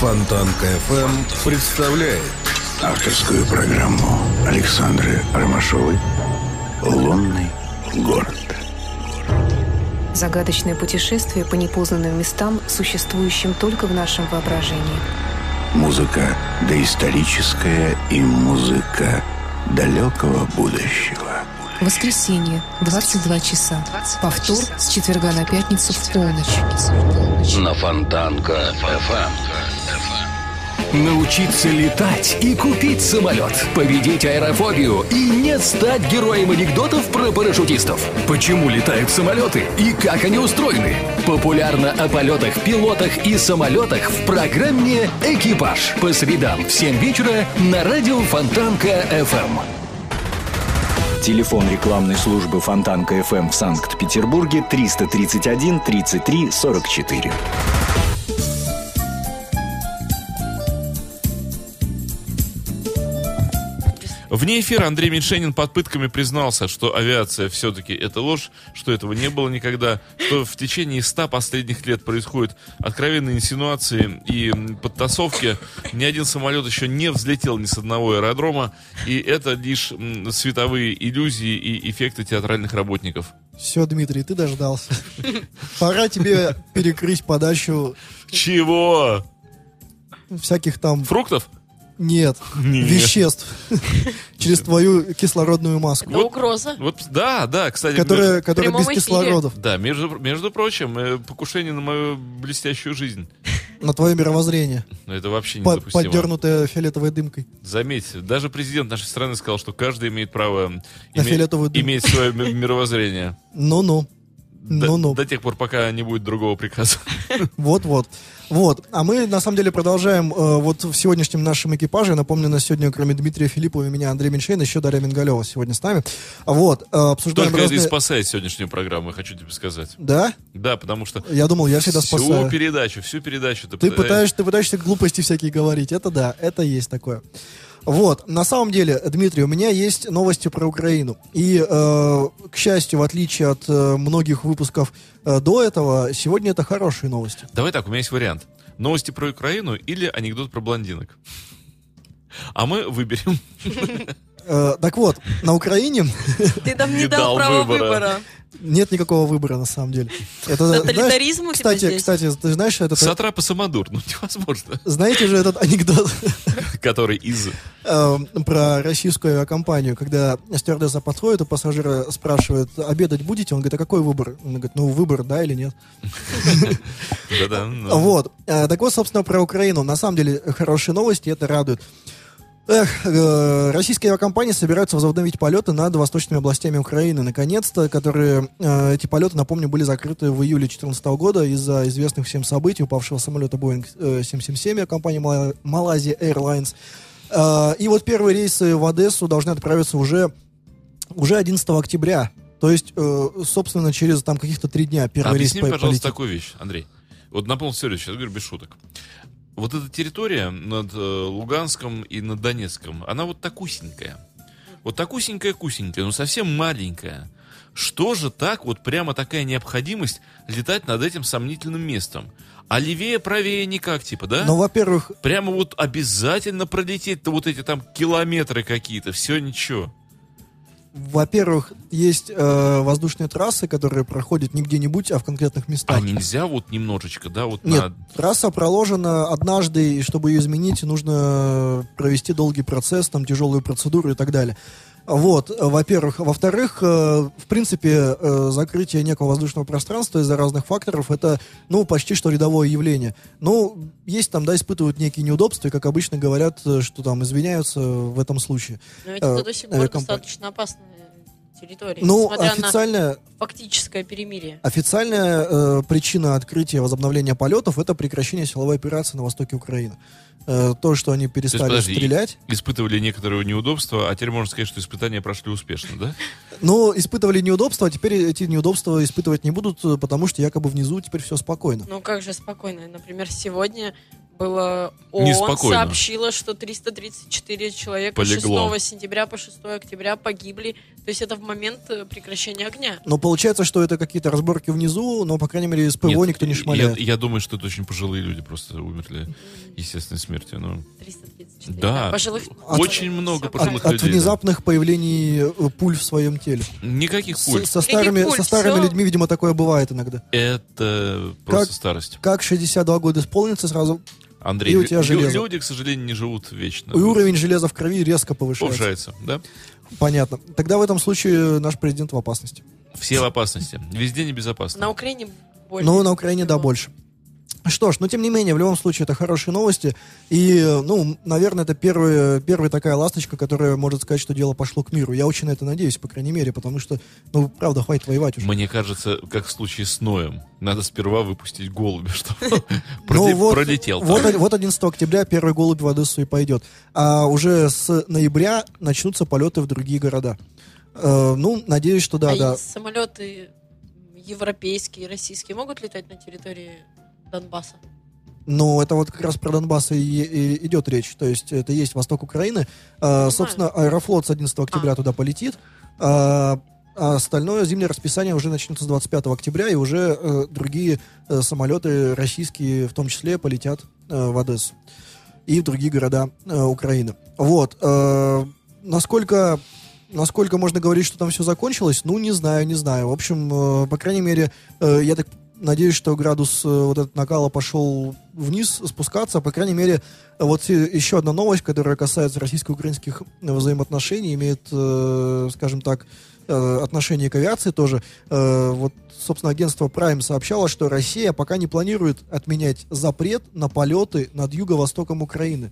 Фонтанка FM представляет авторскую программу Александры Ромашовой «Лунный город». Загадочное путешествие по непознанным местам, существующим только в нашем воображении. Музыка доисторическая и музыка далекого будущего. Воскресенье, 22 часа. Повтор с четверга на пятницу в полночь. На Фонтанка FM. Научиться летать и купить самолет. Победить аэрофобию и не стать героем анекдотов про парашютистов. Почему летают самолеты и как они устроены? Популярно о полетах, пилотах и самолетах в программе «Экипаж». По средам в 7 вечера на радио Фонтанка FM. Телефон рекламной службы Фонтанка FM в Санкт-Петербурге 331 33 44. Вне эфира Андрей Меньшенин под пытками признался, что авиация все-таки это ложь, что этого не было никогда, что в течение ста последних лет происходят откровенные инсинуации и подтасовки. Ни один самолет еще не взлетел ни с одного аэродрома, и это лишь световые иллюзии и эффекты театральных работников. Все, Дмитрий, ты дождался. Пора тебе перекрыть подачу Чего? всяких там... Фруктов? Нет, Нет. веществ через твою кислородную маску, Это угроза. Вот, да, да, кстати. которая, между- которая без эфире. кислородов Да, между, между прочим, э, покушение на мою блестящую жизнь. на твое мировоззрение, Но это вообще по- недопустимо. поддернутое фиолетовой дымкой. Заметь, даже президент нашей страны сказал, что каждый имеет право На име- фиолетовую дымку. иметь свое ми- мировоззрение. Ну-ну. До, Ну-ну. до тех пор, пока не будет другого приказа. Вот-вот. Вот. А мы, на самом деле, продолжаем э, вот в сегодняшнем нашем экипаже. Напомню, на сегодня, кроме Дмитрия Филиппова и меня, Андрей Меньшейн, еще Дарья Мингалева сегодня с нами. Вот. э, обсуждаем Только это и разные- спасает сегодняшнюю программу, я хочу тебе сказать. Да? Да, потому что Я думал, я всегда всю спасаю. передачу, всю передачу ты, Ты пытаешь- пытаешься, ты пытаешься глупости всякие говорить. Это да, это есть такое. Вот, на самом деле, Дмитрий, у меня есть новости про Украину. И, э, к счастью, в отличие от э, многих выпусков э, до этого, сегодня это хорошие новости. Давай так, у меня есть вариант. Новости про Украину или анекдот про блондинок. А мы выберем. Э, так вот, на Украине Ты нам не, дал права выбора. нет никакого выбора, на самом деле. Это, знаешь, Тоталитаризм у тебя кстати, здесь? кстати, ты знаешь, этот, Сатрапа Самодур. Ну, невозможно. знаете же этот анекдот Который из... э, про российскую авиакомпанию, когда стюардесса подходит, у пассажира спрашивает, обедать будете? Он говорит, а какой выбор? Он говорит, ну, выбор, да или нет? Да-да. ну. Вот. Э, Так вот, собственно, про Украину. На самом деле, хорошие новости, это радует. Эх, э, российские авиакомпании собираются возобновить полеты над восточными областями Украины. Наконец-то, которые, э, эти полеты, напомню, были закрыты в июле 2014 года из-за известных всем событий упавшего самолета Boeing э, 777 авиакомпании Мала- Malaysia Airlines. Э, и вот первые рейсы в Одессу должны отправиться уже, уже 11 октября. То есть, э, собственно, через там каких-то три дня первый рейс Объясни по- мне, пожалуйста, полетит. такую вещь, Андрей. Вот на полном серьезе, сейчас говорю без шуток. Вот эта территория над э, Луганском и над Донецком, она вот такусенькая. Вот такусенькая-кусенькая, но совсем маленькая. Что же так, вот прямо такая необходимость летать над этим сомнительным местом? А левее, правее никак, типа, да? Ну, во-первых, Прямо вот обязательно пролететь-то вот эти там километры какие-то, все ничего. Во-первых, есть э, воздушные трассы, которые проходят не где-нибудь, а в конкретных местах. А нельзя вот немножечко, да, вот Нет, на... трасса проложена однажды, и чтобы ее изменить, нужно провести долгий процесс, там тяжелую процедуру и так далее. Вот, э, во-первых. Во-вторых, э, в принципе, э, закрытие некого воздушного пространства из-за разных факторов это, ну, почти что рядовое явление. Ну, есть там, да, испытывают некие неудобства, и, как обычно говорят, что там извиняются в этом случае. Но ведь Э, это до сих пор достаточно опасная территория, Ну, несмотря на официально, фактическое перемирие. Официальная э, причина открытия возобновления полетов это прекращение силовой операции на востоке Украины. Э, то, что они То есть, перестали подожди, стрелять. Испытывали некоторые неудобства, а теперь можно сказать, что испытания прошли успешно, да? Но испытывали неудобства, а теперь эти неудобства испытывать не будут, э, потому что якобы внизу теперь все спокойно. Ну как же спокойно? Например, сегодня было ООН Неспокойно. сообщила, что 334 человека Полегло. с 6 сентября по 6 октября погибли То есть это в момент э, прекращения огня. Но получается, что это какие-то разборки внизу, но, по крайней мере, из ПВО Нет, никто не я- шмаляет. Я, думаю, что это очень пожилые люди просто умерли естественной смертью. Ну, 334. Да. Пожилых... Очень много Всё пожилых. От людей, да. внезапных появлений э, пуль в своем теле. никаких С- пуль. со, старыми, пуль? со старыми Всё. людьми, видимо, такое бывает иногда. Это просто Как- старость. Как 62 года исполнится, сразу Андрей, И у тебя железо. люди, к сожалению, не живут вечно. и уровень железа в крови резко повышается. повышается, да? Понятно. Тогда в этом случае наш президент в опасности. Все в опасности. Везде небезопасно. На Украине больше. Ну, на Украине, да, больше. Что ж, но тем не менее, в любом случае, это хорошие новости. И, ну, наверное, это первая, первая такая ласточка, которая может сказать, что дело пошло к миру. Я очень на это надеюсь, по крайней мере, потому что, ну, правда, хватит воевать уже. Мне кажется, как в случае с Ноем. Надо сперва выпустить голубя, чтобы Ну, пролетел. Вот, вот 11 октября первый голубь в Одессу и пойдет. А уже с ноября начнутся полеты в другие города. Э, ну, надеюсь, что да, а да. самолеты европейские, российские могут летать на территории Донбасса? Ну, это вот как раз про Донбасс и, и идет речь. То есть это есть восток Украины. А, собственно, Аэрофлот с 11 октября А. туда полетит. А, а остальное зимнее расписание уже начнется с 25 октября, и уже э, другие э, самолеты российские, в том числе, полетят э, в Одессу и в другие города э, Украины. Вот. э, насколько, насколько можно говорить, что там все закончилось, ну, не знаю, не знаю. В общем, э, по крайней мере, э, я так надеюсь, что градус э, вот этот накала пошел вниз, спускаться. По крайней мере, вот еще одна новость, которая касается российско-украинских взаимоотношений, имеет, э, скажем так, э, отношение к авиации тоже. Э, вот, собственно, агентство Prime сообщало, что Россия пока не планирует отменять запрет на полеты над юго-востоком Украины.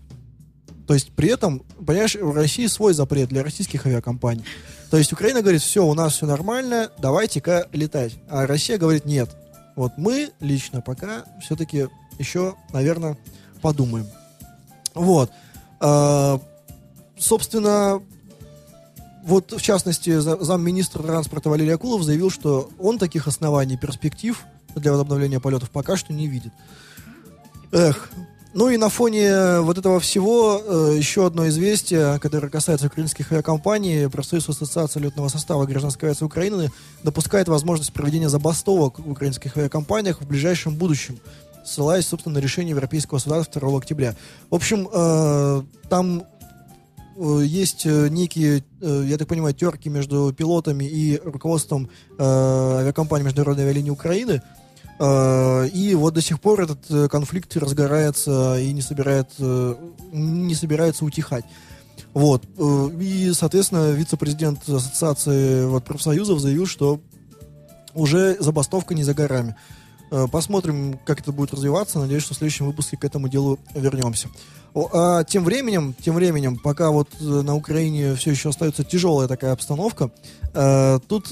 То есть при этом, понимаешь, у России свой запрет для российских авиакомпаний. То есть Украина говорит, все, у нас все нормально, давайте-ка летать. А Россия говорит, нет. Вот мы лично пока все-таки еще, наверное, подумаем. Вот. А, собственно, вот в частности, за- замминистра транспорта Валерий Акулов заявил, что он таких оснований перспектив для возобновления полетов пока что не видит. Эх. Ну и на фоне вот этого всего э, еще одно известие, которое касается украинских авиакомпаний. Профсоюз Ассоциации летного состава гражданской авиации Украины допускает возможность проведения забастовок в украинских авиакомпаниях в ближайшем будущем, ссылаясь, собственно, на решение Европейского суда 2 октября. В общем, э, там э, есть э, некие, э, я так понимаю, терки между пилотами и руководством э, авиакомпании Международной авиалинии Украины. Э, И вот до сих пор этот э, конфликт разгорается и не, собирает, э, не собирается утихать. Вот. И, соответственно, вице-президент Ассоциации вот, профсоюзов заявил, что уже забастовка не за горами. Посмотрим, как это будет развиваться. Надеюсь, что в следующем выпуске к этому делу вернемся. А тем временем, тем временем, пока вот на Украине все еще остается тяжелая такая обстановка, тут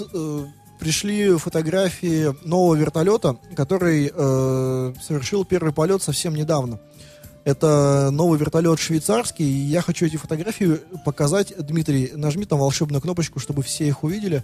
пришли фотографии нового вертолета, который э, совершил первый полет совсем недавно. Это новый вертолет швейцарский, и я хочу эти фотографии показать. Дмитрий, нажми там волшебную кнопочку, чтобы все их увидели.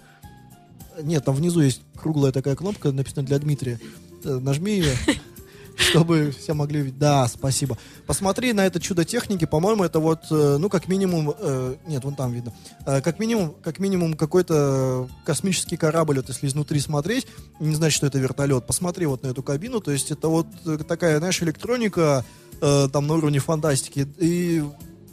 Нет, там внизу есть круглая такая кнопка, написано для Дмитрия. Э, Нажми ее, чтобы все могли увидеть. Да, спасибо. Посмотри на это чудо техники. По-моему, это вот, э, ну, как минимум, э, нет, вон там видно. Э, Как минимум, как минимум какой-то космический корабль, вот если изнутри смотреть, не значит, что это вертолет. Посмотри вот на эту кабину. То есть это вот э, такая, знаешь, электроника э, там на уровне фантастики и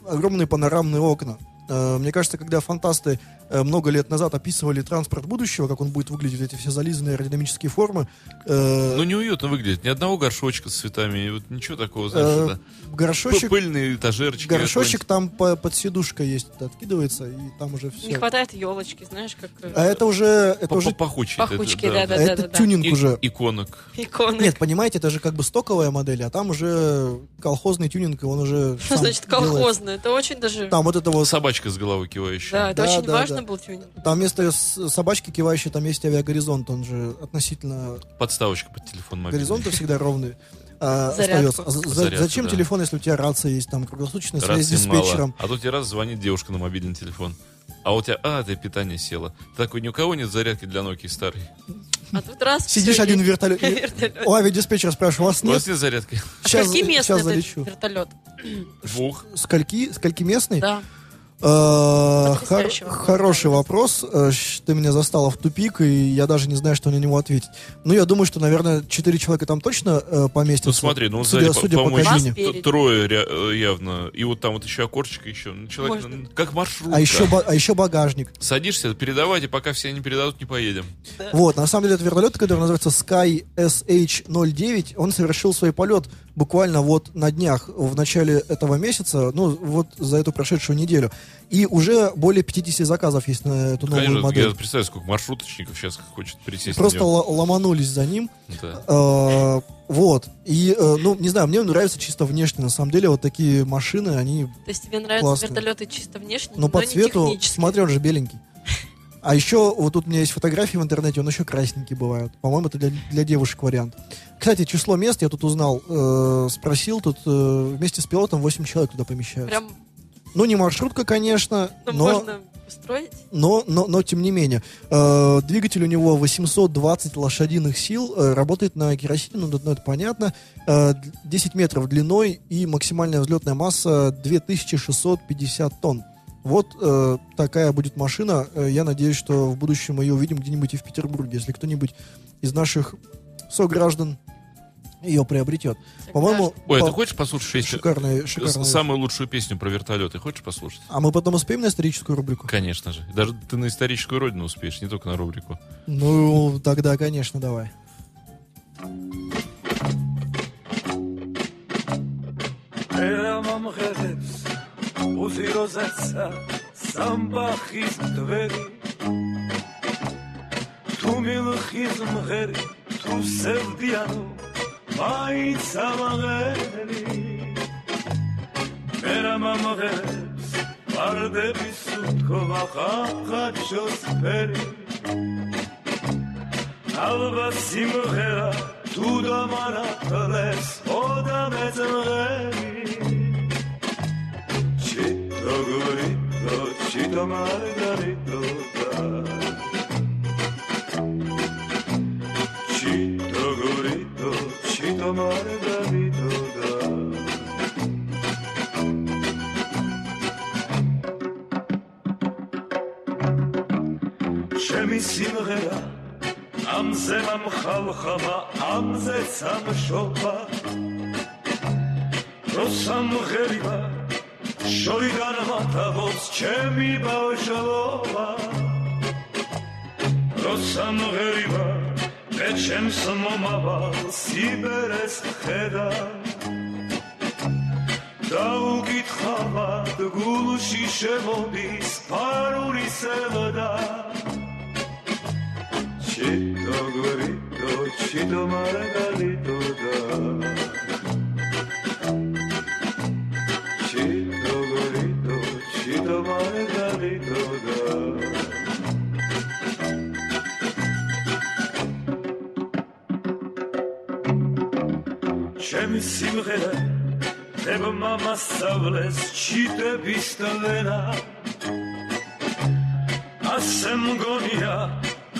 огромные панорамные окна. Э, Мне кажется, когда фантасты много лет назад описывали транспорт будущего, как он будет выглядеть, эти все зализанные аэродинамические формы, э, Ну, неуютно выглядит. Ни одного горшочка с цветами. Вот ничего такого, э, знаешь, это горшочек, п- пыльный этажерчик. горшочек там по- под сидушкой есть, откидывается, и там уже Не все. хватает елочки, знаешь, как э, А это уже, это уже, пахучки, это, да, да, это тюнинг уже. Иконок. иконы. Нет, понимаете, это же как бы стоковая модель, а там уже колхозный тюнинг, и он уже Что значит колхозное? Это очень даже... Там вот это вот, Собачка с головой кивающая. Да, это очень важно да. был тюнинг. там вместо с- собачки кивающей, там есть авиагоризонт, он же относительно Подставочка под телефон мобильный. горизонты всегда ровные. а, остается. А за- за- Зарядку, зачем да. телефон, если у тебя рация есть, там круглосуточная связь с Рации мало. диспетчером? А тут тебе раз звонит девушка на мобильный телефон. А у тебя, а, ты питание село. Ты такой, ни у кого нет зарядки для Nokia старой. А тут раз... Сидишь один в вертолете. вертолет. У авиадиспетчера спрашиваю, у вас У нет? вас нет зарядки? А Сейчас, Скольки мест сейчас залечу. вертолет? Двух. Скольки, скольки местный? Да. Э, хор-. Хороший вопрос. Э, Ты меня застала в тупик, и я даже не знаю, что на него ответить. Ну, я думаю, что, наверное, четыре человека там точно э, поместятся. Ну смотри, ну судя, сзади, по- судя по по-моему, кабине. Трое ря- явно. И вот там вот еще окошечко еще. Ну, человек, Можно. ну, как маршрут. А еще, а еще багажник. Садишься, передавайте, пока все не передадут, не поедем. Вот, на самом деле, это вертолет, который называется Sky SH-09. Он совершил свой полет буквально вот на днях, в начале этого месяца, ну, вот за эту прошедшую неделю. И уже более 50 заказов есть на эту новую Конечно, модель. я представляю, сколько маршруточников сейчас хочет присесть Просто ломанулись за ним. Да. Э, Вот. И, э, ну, не знаю, мне нравится чисто внешне. На самом деле, вот такие машины, они, То есть тебе нравятся Классно. вертолеты чисто внешне, ну, по но не цвету, смотри, он же беленький. А еще, вот тут у меня есть фотографии в интернете, он еще красненький бывает. По-моему, это для, для девушек вариант. Кстати, число мест я тут узнал, э, спросил, тут э, вместе с пилотом 8 человек туда помещаются. Прям Ну, не маршрутка, конечно, ну, но... можно устроить. но, но, но тем не менее. Э, двигатель у него 820 лошадиных сил, э, работает на керосине, ну, ну, это понятно. Э, д- 10 метров длиной и максимальная взлетная масса 2650 тонн. Вот э, такая будет машина. Э, я надеюсь, что в будущем мы ее увидим где-нибудь и в Петербурге, если кто-нибудь из наших сограждан ее приобретет. По-моему, Ой, по... ты хочешь послушать песню? Шикарная, шикарная. Самую лучшую песню про вертолеты хочешь послушать? А мы потом успеем на историческую рубрику? Конечно же. Даже ты на историческую родину успеешь, не только на рубрику. Ну, тогда, конечно, давай. Самбахиз Твери Тумилхиз Мгери გვსევდიანო მაინც ამაღერი მე რა მომღებს ვარდების უთქვა ხახაჩოს ფერი. ალბათ სიმღერა თუ დამარატლეს ოდა მეწმღერი. ჩიტო გურიტო ჩიტო მარგარიტო Oh. ჩემი სიმღერა დებმა მასწავლეს ჩიტების ტლენა ასე მგონია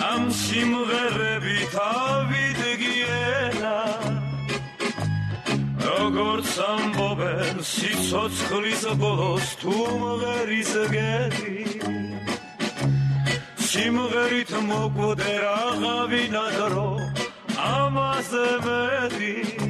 ამ სიმღერებით ავიდგიენა როგორც ამბობენ სიცოცხლის ბოლოს თუ მღერის გედი სიმღერით მოკვდე რაღაცა დრო ამაზე მეტი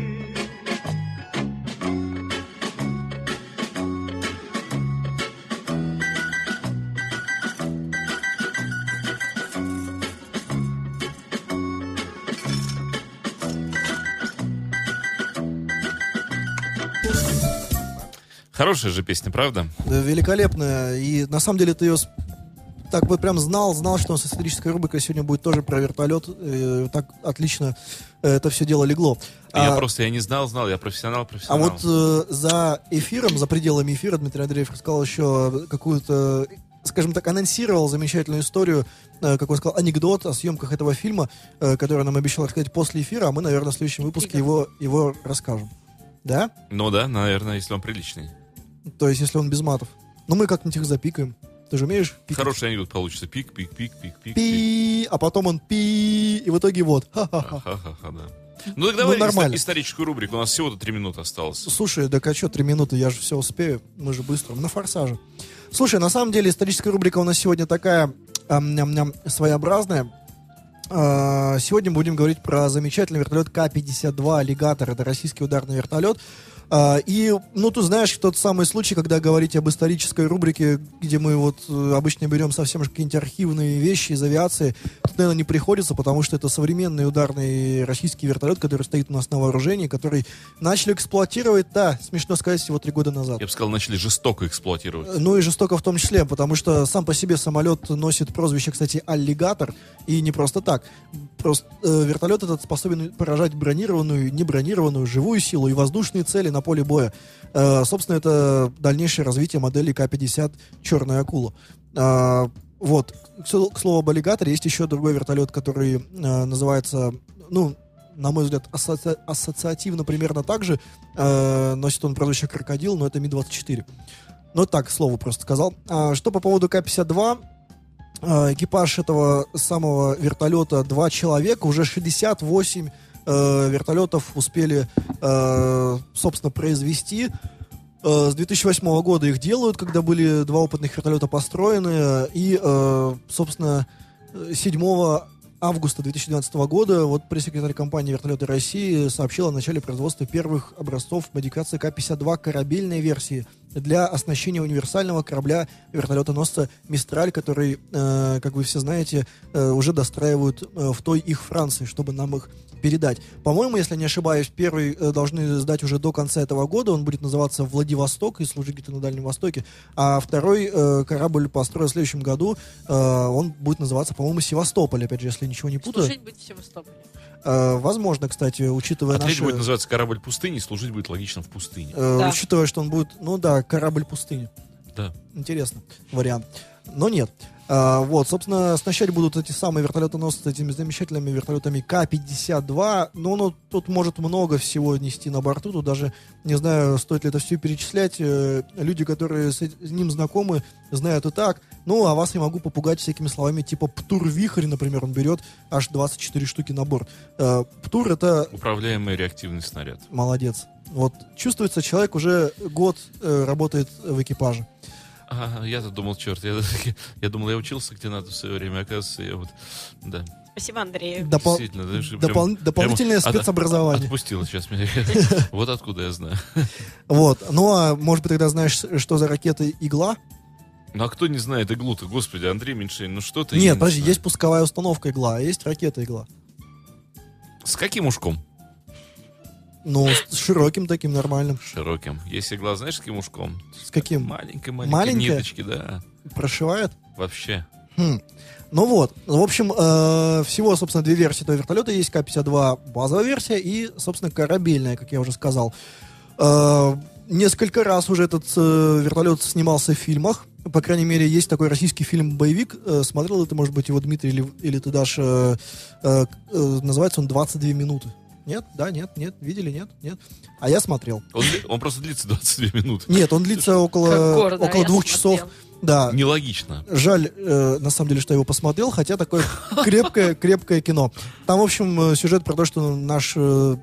Хорошая же песня, правда? Да, великолепная. И на самом деле ты ее так вот прям знал, знал, что у нас историческая рубрика сегодня будет тоже про вертолет. Э, так отлично э, это все дело легло. Я А- просто я не знал, знал, я профессионал, А профессионал. вот э, за эфиром, за пределами эфира Дмитрий Андреев рассказал еще какую-то, скажем так, анонсировал замечательную историю, э, как он сказал, анекдот о съемках этого фильма, э, который нам обещал рассказать после эфира, а мы, наверное, в следующем выпуске его, его расскажем. Да? Ну да, наверное, если он приличный. То есть, если он без матов. Ну, мы как-нибудь их запикаем. Ты же умеешь пикать? Хороший анекдот получится. Пик, пик, пик, пик, пик. Пи, а потом он пи, и в итоге вот. Ха-ха-ха. Да. Ну так давай Ну, нормально. историческую рубрику. У нас всего-то три минуты осталось. Слушай, да а что, три минуты, я же все успею. Мы же быстро, на форсаже. Слушай, на самом деле историческая рубрика у нас сегодня такая ам, ням-ням, своеобразная. А, Сегодня будем говорить про замечательный вертолет К-52 «Аллигатор». Это российский ударный вертолет. А, И, ну, ты знаешь, тот самый случай, когда говорить об исторической рубрике, где мы вот э, обычно берем совсем какие-нибудь архивные вещи из авиации, тут, наверное, не приходится, потому что это современный ударный российский вертолет, который стоит у нас на вооружении, который начали эксплуатировать, да, смешно сказать, всего три года назад. Я бы сказал, начали жестоко эксплуатировать. Ну и жестоко в том числе, потому что сам по себе самолет носит прозвище, кстати, аллигатор, и не просто так. Просто э, вертолет этот способен поражать бронированную, небронированную, живую силу и воздушные цели на поле боя. Э, собственно, это дальнейшее развитие модели К-50 «Черная акула». А, вот. К, к слову об аллигаторе, есть еще другой вертолет, который э, называется, ну, на мой взгляд, асоци- ассоциативно примерно так же. Э, носит он прозвище «Крокодил», но это Ми-24. Ну, так, к слову просто сказал. А, что по поводу К-52? А, экипаж этого самого вертолета два человека, уже 68 э, вертолетов успели, э, собственно, произвести. Э, с 2008 года их делают, когда были два опытных вертолета построены. И, э, собственно, э, 7 августа 2012 года вот пресс-секретарь компании «Вертолеты России» сообщил о начале производства первых образцов модификации К-52 корабельной версии для оснащения универсального корабля вертолетоносца «Мистраль», который, э, как вы все знаете, уже достраивают в той их Франции, чтобы нам их передать. По-моему, если не ошибаюсь, первый э, должны сдать уже до конца этого года. Он будет называться «Владивосток» и служить где-то на Дальнем Востоке. А второй э, корабль построен в следующем году. Э, он будет называться, по-моему, «Севастополь», опять же, если ничего не путаю. Служить быть в Севастополе. Э, возможно, кстати, учитывая А третий наши... будет называться «Корабль пустыни», служить будет логично в пустыне. э, Да. Учитывая, что он будет, ну да, корабль пустыни. Да. Интересно, вариант. Но нет. А, вот, собственно, оснащать будут эти самые вертолетоносцы этими замечательными вертолетами К-52. Но ну, тут может много всего нести на борту. Тут даже, не знаю, стоит ли это все перечислять. Э, Люди, которые с ним знакомы, знают и так. Ну, а вас я могу попугать всякими словами, типа «Птур-вихрь», например, он берет аж 24 штуки на борт. Э, Птур — это Управляемый реактивный снаряд. молодец. Вот чувствуется, человек уже год э, работает в экипаже. А, я-то думал, черт, я, я думал, я учился где надо в свое время, оказывается, я вот, да, Спасибо, Андрей. Допол- действительно. даже допол- прям- дополнительное прямо от- спецобразование. Отпустило сейчас меня. Вот откуда я знаю. Вот. Ну, а может быть, тогда знаешь, что за ракета «Игла»? Ну а кто не знает иглу-то, господи, Андрей Меньшин, ну что ты... Нет, не подожди, есть пусковая установка «Игла», а есть ракета «Игла». С каким ушком? Ну, с широким таким, нормальным. Широким. Есть игла, знаешь, с каким ушком? С каким? Маленькой-маленькой Маленькая? ниточки, да. Прошивает? Вообще. Хм. Ну вот, в общем, э, всего, собственно, две версии этого вертолета. Есть К-52 базовая версия и, собственно, корабельная, как я уже сказал. Э, несколько раз уже этот э, вертолет снимался в фильмах. По крайней мере, есть такой российский фильм-боевик. Э, смотрел это, может быть, его Дмитрий или, или ты, Даша. Э, э, называется он «22 минуты». Нет? Да? Нет? Нет? Видели? Нет? Нет? А я смотрел. Он, он просто длится 22 минуты. Нет, он длится около, гордо, около двух смотрел. часов. Да. Нелогично. Жаль, э, на самом деле, что я его посмотрел, хотя такое крепкое, крепкое кино. Там, в общем, э, сюжет про то, что наш э,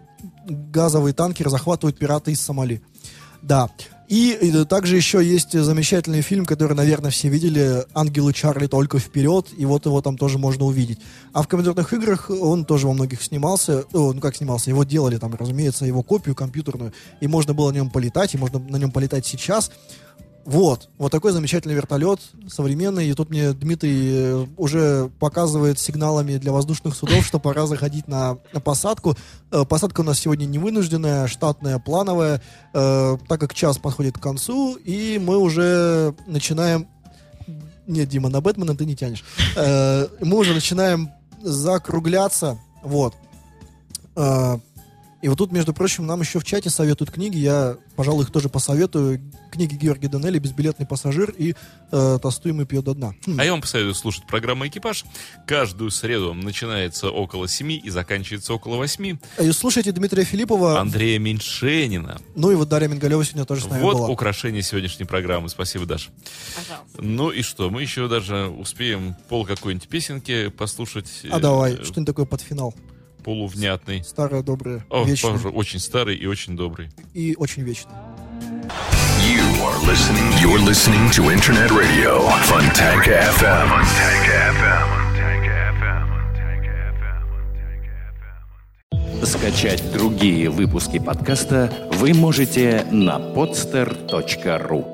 газовый танкер захватывают пираты из Сомали. Да. И, э, также еще есть замечательный фильм, который, наверное, все видели «Ангелы Чарли только вперед», и вот его там тоже можно увидеть. А в компьютерных играх он тоже во многих снимался, о, ну как снимался, его делали там, разумеется, его копию компьютерную, и можно было на нем полетать, и можно на нем полетать сейчас. Вот, вот такой замечательный вертолет, современный. И тут мне Дмитрий э, уже показывает сигналами для воздушных судов, что пора заходить на, на посадку. Э, Посадка у нас сегодня не вынужденная, штатная, плановая, э, так как час подходит к концу, и мы уже начинаем... Нет, Дима, на Бэтмена ты не тянешь. Э, Мы уже начинаем закругляться. Вот. Э, И вот тут, между прочим, нам еще в чате советуют книги. Я, пожалуй, их тоже посоветую. Книги Георгия Данелли «Безбилетный пассажир» и э, «Толстуем и пьет до дна». Хм. А я вам посоветую слушать программу «Экипаж». Каждую среду начинается около 7 и заканчивается около 8. И слушайте Дмитрия Филиппова. Андрея Меньшенина. Ну и вот Дарья Мингалева сегодня тоже с нами Вот была. украшение сегодняшней программы. Спасибо, Даша. Пожалуйста. Ну и что, мы еще даже успеем пол какой-нибудь песенки послушать. А Э, давай, э, что-нибудь такое под финал. Полувнятный. Старое, доброе, О, вечное похоже, очень старый и очень добрый. и очень вечное. You are listening. You're listening to Internet Radio Funtank FM. Funtank FM. Скачать другие выпуски подкаста вы можете на podster.ru